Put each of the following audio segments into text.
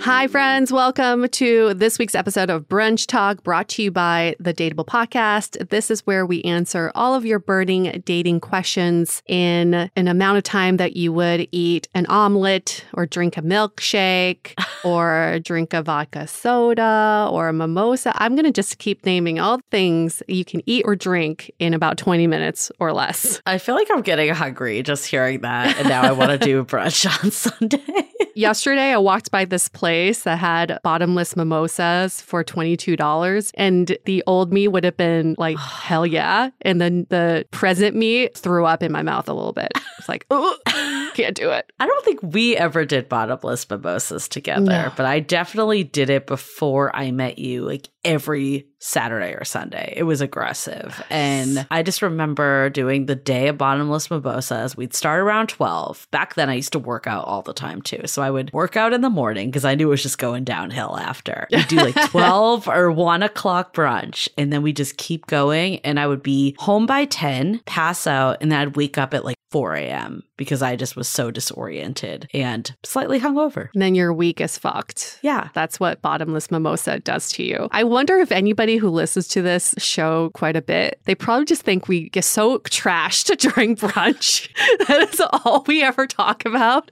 Hi, friends. Welcome to this week's episode of Brunch Talk brought to you by the Dateable Podcast. This is where we answer all of your burning dating questions in an amount of time that you would eat an omelet or drink a milkshake or drink a vodka soda or a mimosa. I'm going to just keep naming all things you can eat or drink in about 20 minutes or less. I feel like I'm getting hungry just hearing that. And now I want to do brunch on Sunday. Yesterday, I walked by this place that had bottomless mimosas for $22. And the old me would have been like, hell yeah. And then the present me threw up in my mouth a little bit. It's like, oh, can't do it. I don't think we ever did bottomless mimosas together, no. but I definitely did it before I met you, like every Saturday or Sunday. It was aggressive. And I just remember doing the day of bottomless mimosas. We'd start around 12. Back then, I used to work out all the time too. So I would work out in the morning because I knew it was just going downhill after. We'd do like 12 or 1 o'clock brunch. And then we just keep going. And I would be home by 10, pass out, and then I'd wake up at like 4 a.m. because I just was so disoriented and slightly hungover. And then you're weak as fucked. Yeah. That's what bottomless mimosa does to you. I wonder if anybody who listens to this show quite a bit, they probably just think we get so trashed during brunch. that is all we ever talk about.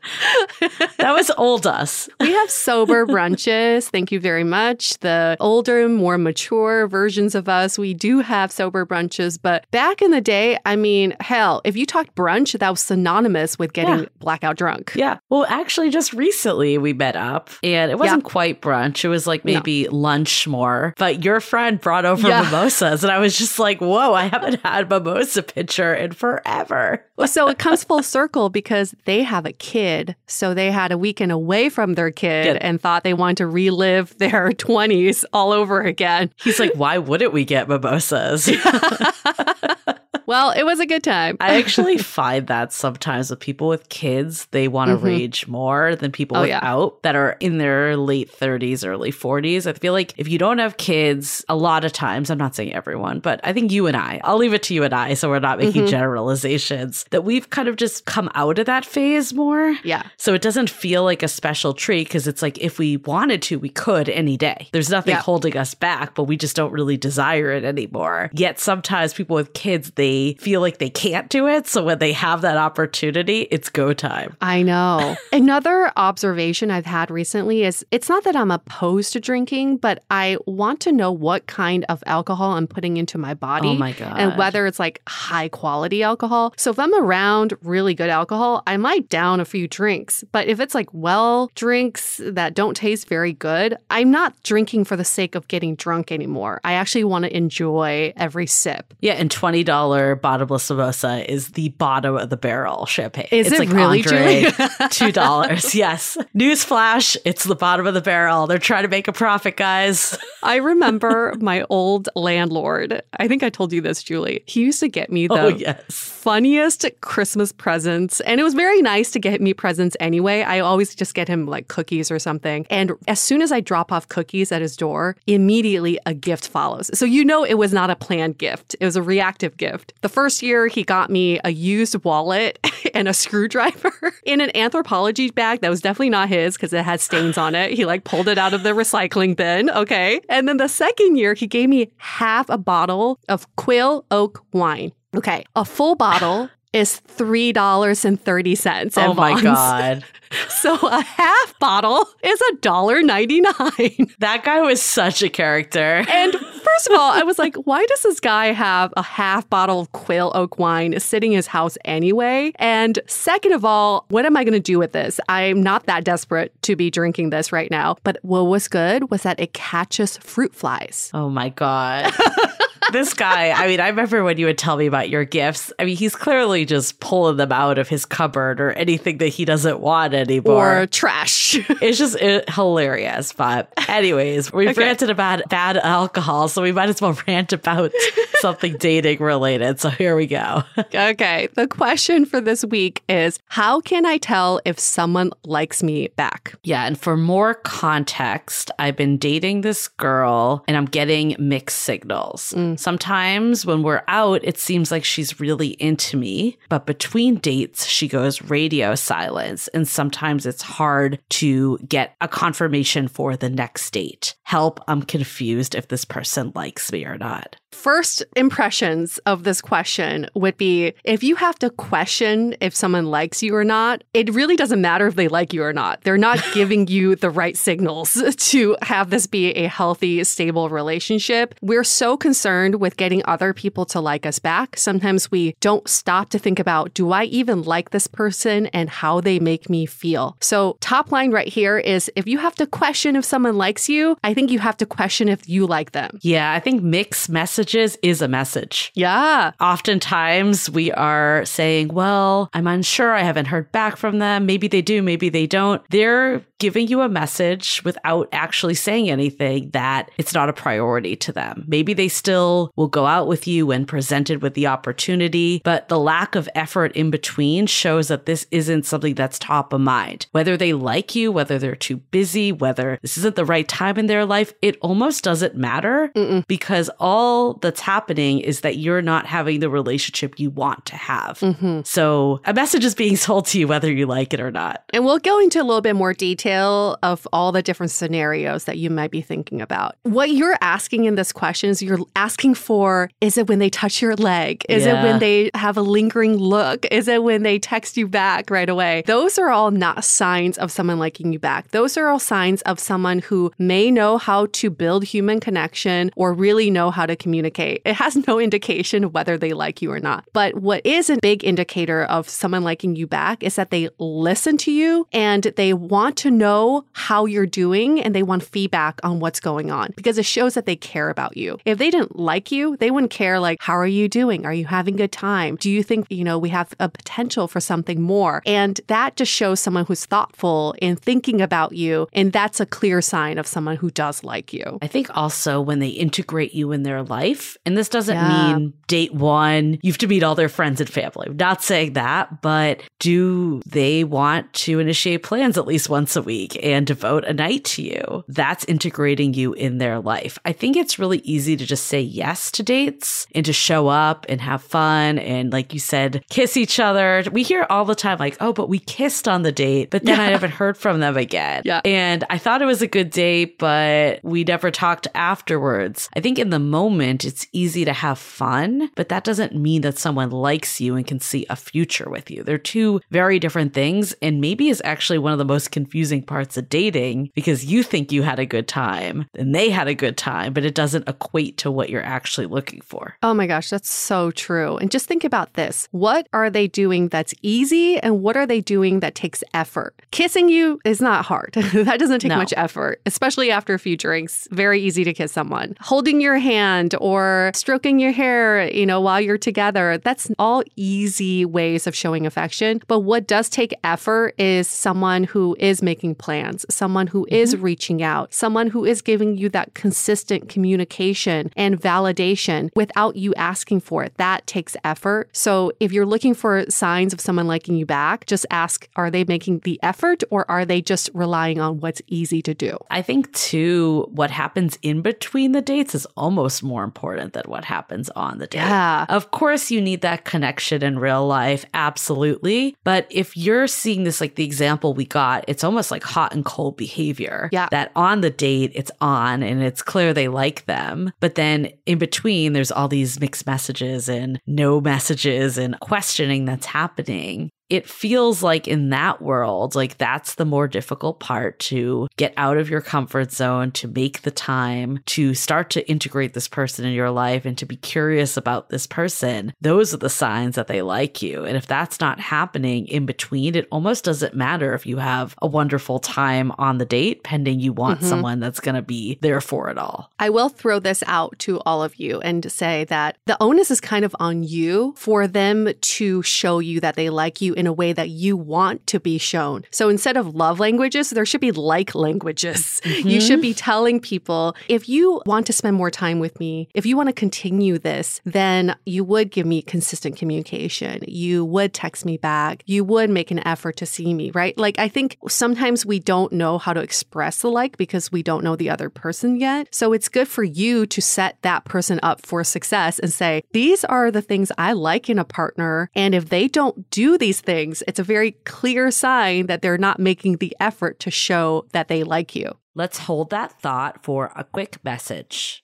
that was old us. we have sober brunches. Thank you very much. The older, more mature versions of us, we do have sober brunches. But back in the day, I mean, hell, if you talked brunch, that was synonymous synonymous with getting Yeah. blackout drunk. Yeah. Well, actually, just recently we met up and it wasn't quite brunch. It was like No. maybe lunch more. But your friend brought over Yeah. mimosas and I was just like, whoa, I haven't had mimosa pitcher in forever. Well, so it comes full circle because they have a kid. So they had a weekend away from their kid Good. and thought they wanted to relive their 20s all over again. He's like, why wouldn't we get mimosas? Well, it was a good time. I actually find that sometimes with people with kids, they want to Mhm. rage more than people Oh, yeah. without that are in their late 30s, early 40s. I feel like if you don't have kids, a lot of times, I'm not saying everyone, but I think you and I, I'll leave it to you and I, so we're not making Mhm. generalizations, that we've kind of just come out of that phase more. yeah. So it doesn't feel like a special treat because it's like if we wanted to, we could any day. There's nothing Yeah. holding us back, but we just don't really desire it anymore. Yet sometimes people with kids, they feel like they can't do it. So when they have that opportunity, it's go time. I know. Another observation I've had recently is it's not that I'm opposed to drinking, but I want to know what kind of alcohol I'm putting into my body. Oh my God. And whether it's like high quality alcohol. So if I'm around really good alcohol, I might down a few drinks. But if it's like well drinks that don't taste very good, I'm not drinking for the sake of getting drunk anymore. I actually want to enjoy every sip. Yeah, and twenty dollar bottomless samosa is the bottom of the barrel champagne. Is it's it like really, Andre, Julie? Two dollars. yes. Newsflash: It's the bottom of the barrel. They're trying to make a profit, guys. I remember my old landlord. I think I told you this, Julie. He used to get me oh, the oh yes. funniest Christmas presents. And it was very nice to get me presents anyway. I always just get him like cookies or something. And as soon as I drop off cookies at his door, immediately a gift follows. So you know it was not a planned gift, it was a reactive gift. The first year, he got me a used wallet and a screwdriver in an Anthropologie bag that was definitely not his because it had stains on it. He like pulled it out of the recycling bin. Okay. And then the second year, he gave me half a bottle of Quail Oak wine. Okay. A full bottle is $3.30. at Oh my god. So a half bottle is a dollar ninety nine. That guy was such a character. And first of all, I was like, why does this guy have a half bottle of Quail Oak wine sitting in his house anyway? And second of all, what am I going to do with this? I'm not that desperate to be drinking this right now. But what was good was that it catches fruit flies. Oh my God. this guy, I mean, I remember when you would tell me about your gifts. I mean, he's clearly just pulling them out of his cupboard or anything that he doesn't want anymore. Or trash. it's just uh, hilarious. But, anyways, we've Okay. ranted about bad alcohol, so we might as well rant about something dating related. So, here we go. okay. The question for this week is How can I tell if someone likes me back? Yeah, and for more context, I've been dating this girl and I'm getting mixed signals. Sometimes when we're out, it seems like she's really into me, but between dates, she goes radio silence. And sometimes it's hard to get a confirmation for the next date. Help, I'm confused if this person likes me or not. First impressions of this question would be if you have to question if someone likes you or not, it really doesn't matter if they like you or not. They're not giving you the right signals to have this be a healthy, stable relationship. We're so concerned with getting other people to like us back. Sometimes we don't stop to think about do I even like this person and how they make me feel? So, top line right here is if you have to question if someone likes you, I think you have to question if you like them. Yeah, I think mixed messages is a message. Yeah. Oftentimes we are saying, well, I'm unsure. I haven't heard back from them. Maybe they do, maybe they don't. They're giving you a message without actually saying anything that it's not a priority to them. Maybe they still will go out with you when presented with the opportunity, but the lack of effort in between shows that this isn't something that's top of mind. Whether they like you, whether they're too busy, whether this isn't the right time in their life, it almost doesn't matter because all that's happening is that you're not having the relationship you want to have. Mm-hmm. So a message is being sold to you whether you like it or not. And we'll go into a little bit more detail of all the different scenarios that you might be thinking about. What you're asking in this question is you're asking for is it when they touch your leg? Is it when they have a lingering look? Is it when they text you back right away? Those are all not signs of someone liking you back. Those are all signs of someone who may know how to build human connection or really know how to communicate communicate. It has no indication whether they like you or not. But what is a big indicator of someone liking you back is that they listen to you and they want to know how you're doing and they want feedback on what's going on because it shows that they care about you. If they didn't like you, they wouldn't care like, how are you doing? Are you having a good time? Do you think, you know, we have a potential for something more? And that just shows someone who's thoughtful in thinking about you. And that's a clear sign of someone who does like you. I think also when they integrate you in their life, and this doesn't yeah. mean date one, you have to meet all their friends and family. I'm not saying that, but do they want to initiate plans at least once a week and devote a night to you? That's integrating you in their life. I think it's really easy to just say yes to dates and to show up and have fun and, like you said, kiss each other. We hear all the time, like, oh, but we kissed on the date, but then yeah. I haven't heard from them again. Yeah. And I thought it was a good date, but we never talked afterwards. I think in the moment, it's easy to have fun, but that doesn't mean that someone likes you and can see a future with you. They're two very different things. And maybe is actually one of the most confusing parts of dating because you think you had a good time and they had a good time, but it doesn't equate to what you're actually looking for. Oh my gosh, that's so true. And just think about this. What are they doing that's easy and what are they doing that takes effort? Kissing you is not hard. that doesn't take no. much effort, especially after a few drinks. Very easy to kiss someone. Holding your hand or stroking your hair, you know, while you're together, that's all easy ways of showing affection. But what does take effort is someone who is making plans, someone who mm-hmm. is reaching out, someone who is giving you that consistent communication and validation without you asking for it. That takes effort. So if you're looking for signs of someone liking you back, just ask are they making the effort or are they just relying on what's easy to do? I think, too, what happens in between the dates is almost more important than what happens on the date. Yeah. Of course, you need that connection in real life. Absolutely. But if you're seeing this, like the example we got, it's almost like hot and cold behavior. Yeah. That on the date, it's on and it's clear they like them. But then in between, there's all these mixed messages and no messages and questioning that's happening it feels like in that world, like that's the more difficult part to get out of your comfort zone, to make the time, to start to integrate this person in your life and to be curious about this person. Those are the signs that they like you. And if that's not happening in between, it almost doesn't matter if you have a wonderful time on the date, pending you want mm-hmm. someone that's going to be there for it all. I will throw this out to all of you and say that the onus is kind of on you for them to show you that they like you in a way that you want to be shown. So instead of love languages, there should be like languages. Mm-hmm. You should be telling people if you want to spend more time with me, if you want to continue this, then you would give me consistent communication. You would text me back. You would make an effort to see me, right? Like I think sometimes we don't know how to express the like because we don't know the other person yet. So it's good for you to set that person up for success and say, these are the things I like in a partner. And if they don't do these things, it's a very clear sign that they're not making the effort to show that they like you. Let's hold that thought for a quick message.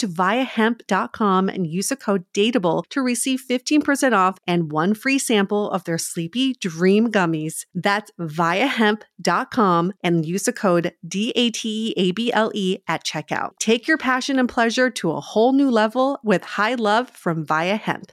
to viiahemp.com and use the code DATEABLE to receive 15% off and one free sample of their Sleepy Dream gummies. That's viiahemp.com and use the code DATEABLE at checkout. Take your passion and pleasure to a whole new level with high love from Viia Hemp.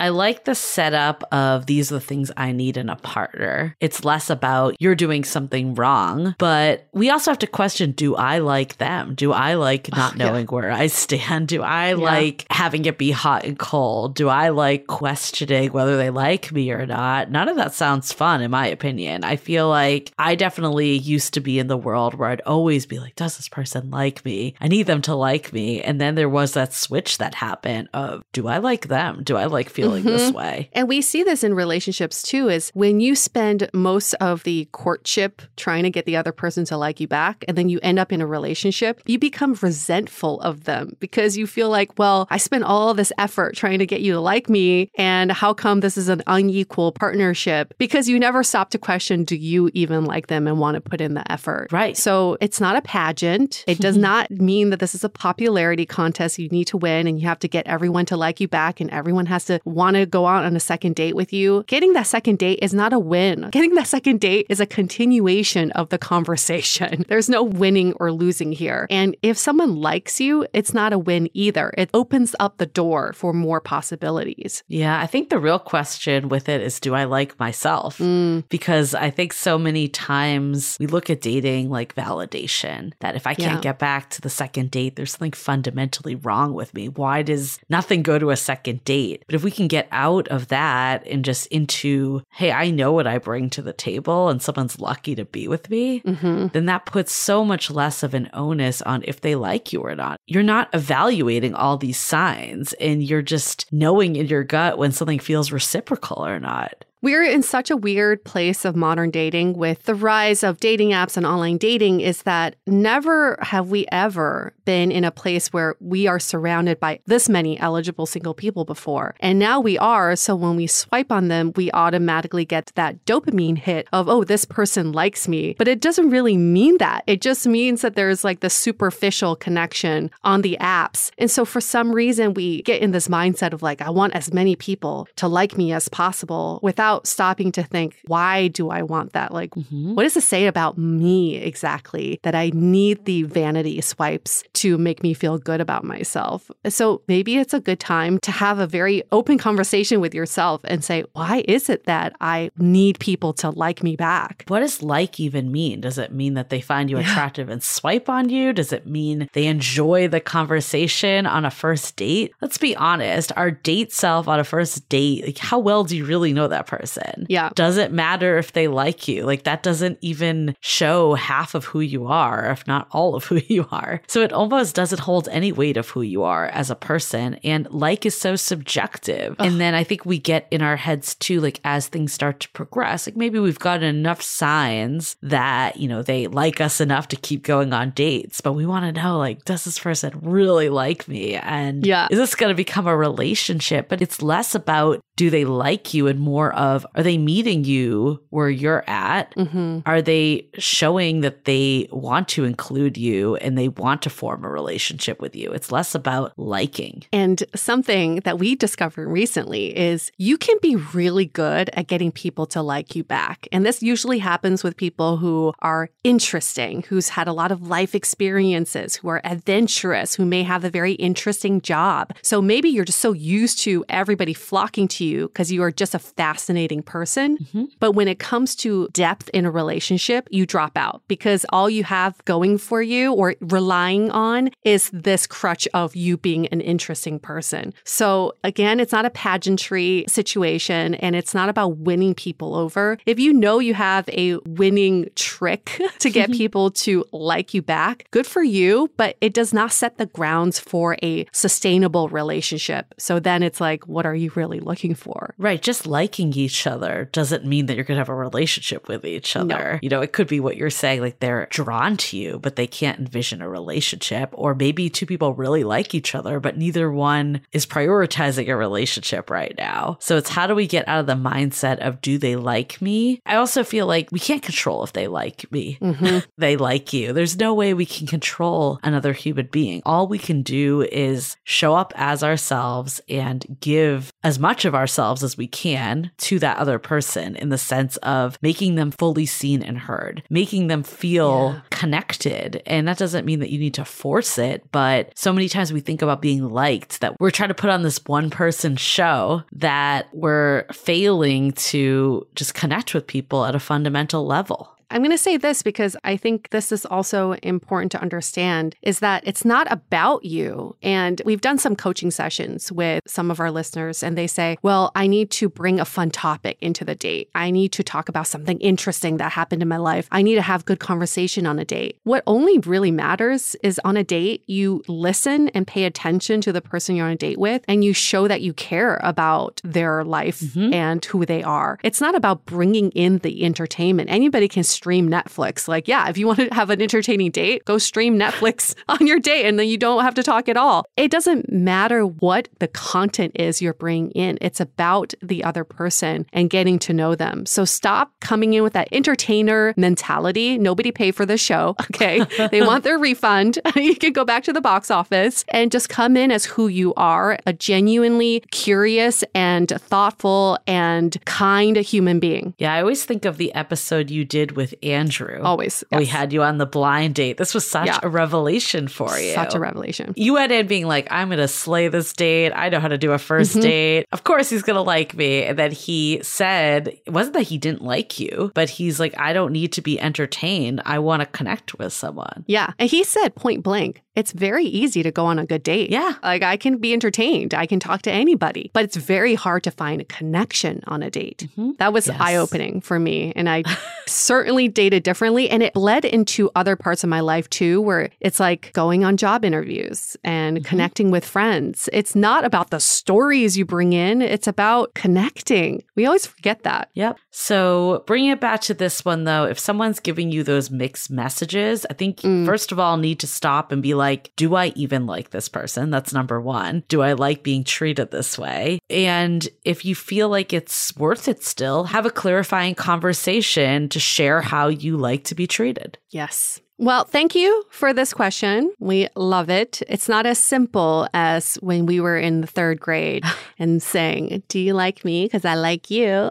I like the setup of these are the things I need in a partner. It's less about you're doing something wrong, but we also have to question do I like them? Do I like not knowing yeah. where I stand? Do I yeah. like having it be hot and cold? Do I like questioning whether they like me or not? None of that sounds fun, in my opinion. I feel like I definitely used to be in the world where I'd always be like, does this person like me? I need them to like me. And then there was that switch that happened of do I like them? Do I like feeling feeling mm-hmm. this way. And we see this in relationships too is when you spend most of the courtship trying to get the other person to like you back and then you end up in a relationship, you become resentful of them because you feel like, well, I spent all this effort trying to get you to like me and how come this is an unequal partnership? Because you never stop to question do you even like them and want to put in the effort? Right. So it's not a pageant. It does not mean that this is a popularity contest you need to win and you have to get everyone to like you back and everyone has to want to go out on a second date with you, getting that second date is not a win. Getting that second date is a continuation of the conversation. There's no winning or losing here. And if someone likes you, it's not a win either. It opens up the door for more possibilities. Yeah, I think the real question with it is do I like myself? Mm. Because I think so many times we look at dating like validation that if I can't yeah. get back to the second date, there's something fundamentally wrong with me. Why does nothing go to a second date? But if we can get out of that and just into, hey, I know what I bring to the table and someone's lucky to be with me, mm-hmm. then that puts so much less of an onus on if they like you or not. You're not evaluating all these signs and you're just knowing in your gut when something feels reciprocal or not. We're in such a weird place of modern dating with the rise of dating apps and online dating is that never have we ever been in a place where we are surrounded by this many eligible single people before. And now we are. So when we swipe on them, we automatically get that dopamine hit of, oh, this person likes me. But it doesn't really mean that. It just means that there's like the superficial connection on the apps. And so for some reason, we get in this mindset of like, I want as many people to like me as possible without without stopping to think, why do I want that? Like, mm-hmm. what does it say about me exactly that I need the vanity swipes to make me feel good about myself? So maybe it's a good time to have a very open conversation with yourself and say, why is it that I need people to like me back? What does like even mean? Does it mean that they find you yeah. attractive and swipe on you? Does it mean they enjoy the conversation on a first date? Let's be honest, our date self on a first date, like how well do you really know that person? Person. Yeah. Doesn't matter if they like you. Like that doesn't even show half of who you are, if not all of who you are. So it almost doesn't hold any weight of who you are as a person. And like is so subjective. Ugh. And then I think we get in our heads too, like as things start to progress, like maybe we've gotten enough signs that, you know, they like us enough to keep going on dates, but we want to know, like, does this person really like me? And yeah. is this going to become a relationship? But it's less about do they like you and more of are they meeting you where you're at? Mm-hmm. Are they showing that they want to include you and they want to form a relationship with you? It's less about liking. And something that we discovered recently is you can be really good at getting people to like you back. And this usually happens with people who are interesting, who's had a lot of life experiences, who are adventurous, who may have a very interesting job. So maybe you're just so used to everybody flocking to you you because you are just a fascinating person. Mhm. But when it comes to depth in a relationship, you drop out because all you have going for you or relying on is this crutch of you being an interesting person. So again, it's not a pageantry situation and it's not about winning people over. If you know you have a winning trick to get people to like you back, good for you, but it does not set the grounds for a sustainable relationship. So then it's like, what are you really looking for? Right. Just liking each other doesn't mean that you're going to have a relationship with each No. other. You know, it could be what you're saying, like they're drawn to you, but they can't envision a relationship. Or maybe two people really like each other, but neither one is prioritizing a relationship right now. So it's how do we get out of the mindset of do they like me? I also feel like we can't control if they like me. Mhm. they like you. There's no way we can control another human being. All we can do is show up as ourselves and give as much of ourselves as we can to that other person in the sense of making them fully seen and heard, making them feel Yeah. connected. And that doesn't mean that you need to force it, but so many times we think about being liked that we're trying to put on this one person show that we're failing to just connect with people at a fundamental level. I'm going to say this because I think this is also important to understand is that it's not about you. And we've done some coaching sessions with some of our listeners and they say, "Well, I need to bring a fun topic into the date. I need to talk about something interesting that happened in my life. I need to have good conversation on a date." What only really matters is on a date, you listen and pay attention to the person you're on a date with and you show that you care about their life Mhm. and who they are. It's not about bringing in the entertainment. Anybody can stream Netflix. Like, yeah, if you want to have an entertaining date, go stream Netflix on your date and then you don't have to talk at all. It doesn't matter what the content is you're bringing in, it's about the other person and getting to know them. So stop coming in with that entertainer mentality. Nobody paid for the show. Okay. they want their refund. you can go back to the box office and just come in as who you are a genuinely curious and thoughtful and kind human being. Yeah, I always think of the episode you did with Andrew. Always. We had you on the blind date. This was such Yeah. a revelation for you. Such a revelation. You went in being like, I'm going to slay this date. I know how to do a 1st Mhm. date. Of course, he's going to like me. And then he said, it wasn't that he didn't like you, but he's like, I don't need to be entertained. I want to connect with someone. Yeah. And he said point blank, it's very easy to go on a good date. Yeah. Like I can be entertained, I can talk to anybody, but it's very hard to find a connection on a date. Mhm. That was Yes. eye opening for me. And I certainly dated differently. And it bled into other parts of my life too, where it's like going on job interviews and Mhm. connecting with friends. It's not about the stories you bring in, it's about connecting. We always forget that. Yep. So bringing it back to this one though, if someone's giving you those mixed messages, I think Mm. first of all need to stop and be like, do I even like this person? That's number one. Do I like being treated this way? And if you feel like it's worth it still, have a clarifying conversation to share how you like to be treated. Yes. Well, thank you for this question. We love it. It's not as simple as when we were in the third grade and saying, Do you like me? Because I like you.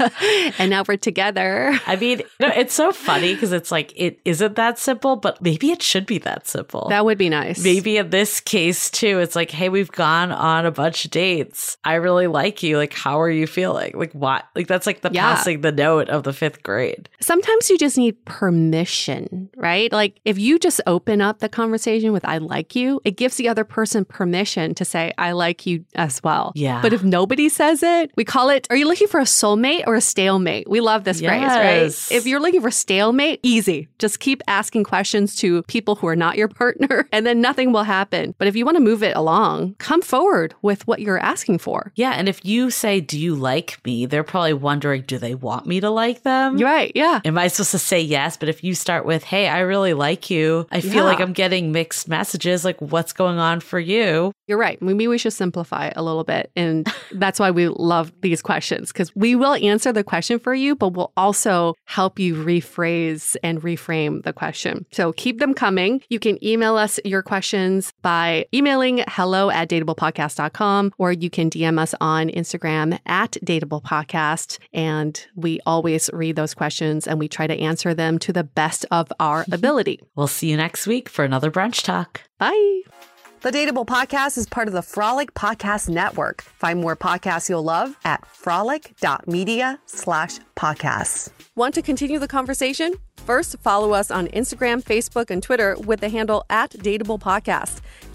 and now we're together. I mean, you know, it's so funny because it's like it isn't that simple, but maybe it should be that simple. That would be nice. Maybe in this case too, it's like, hey, we've gone on a bunch of dates. I really like you. Like, how are you feeling? Like, what? Like, that's like the Yeah. passing the note of the fifth grade. Sometimes you just need permission, right? Like if you just open up the conversation with I like you, it gives the other person permission to say I like you as well. Yeah. But if nobody says it, we call it are you looking for a soulmate or a stalemate? We love this phrase, right? If you're looking for stalemate, easy. Just keep asking questions to people who are not your partner and then nothing will happen. But if you want to move it along, come forward with what you're asking for. Yeah. And if you say, do you like me? They're probably wondering, do they want me to like them? You're right. Yeah. Am I supposed to say yes? But if you start with, hey, I really like you, I feel Yeah. like I'm getting mixed messages. Like, what's going on for you? You're right. Maybe we should simplify a little bit. And that's why we love these questions because we will answer the question for you, but we'll also help you rephrase and reframe the question. So keep them coming. You can email us your questions by emailing hello at dateablepodcast.com or you can DM us on Instagram at dateablepodcast. And we always read those questions and we try to answer them to the best of our ability. We'll see you next week for another brunch talk. Bye. The Dateable Podcast is part of the Frolic Podcast Network. Find more podcasts you'll love at frolic.media slash podcasts. Want to continue the conversation? First, follow us on Instagram, Facebook, and Twitter with the handle at Dateable Podcast.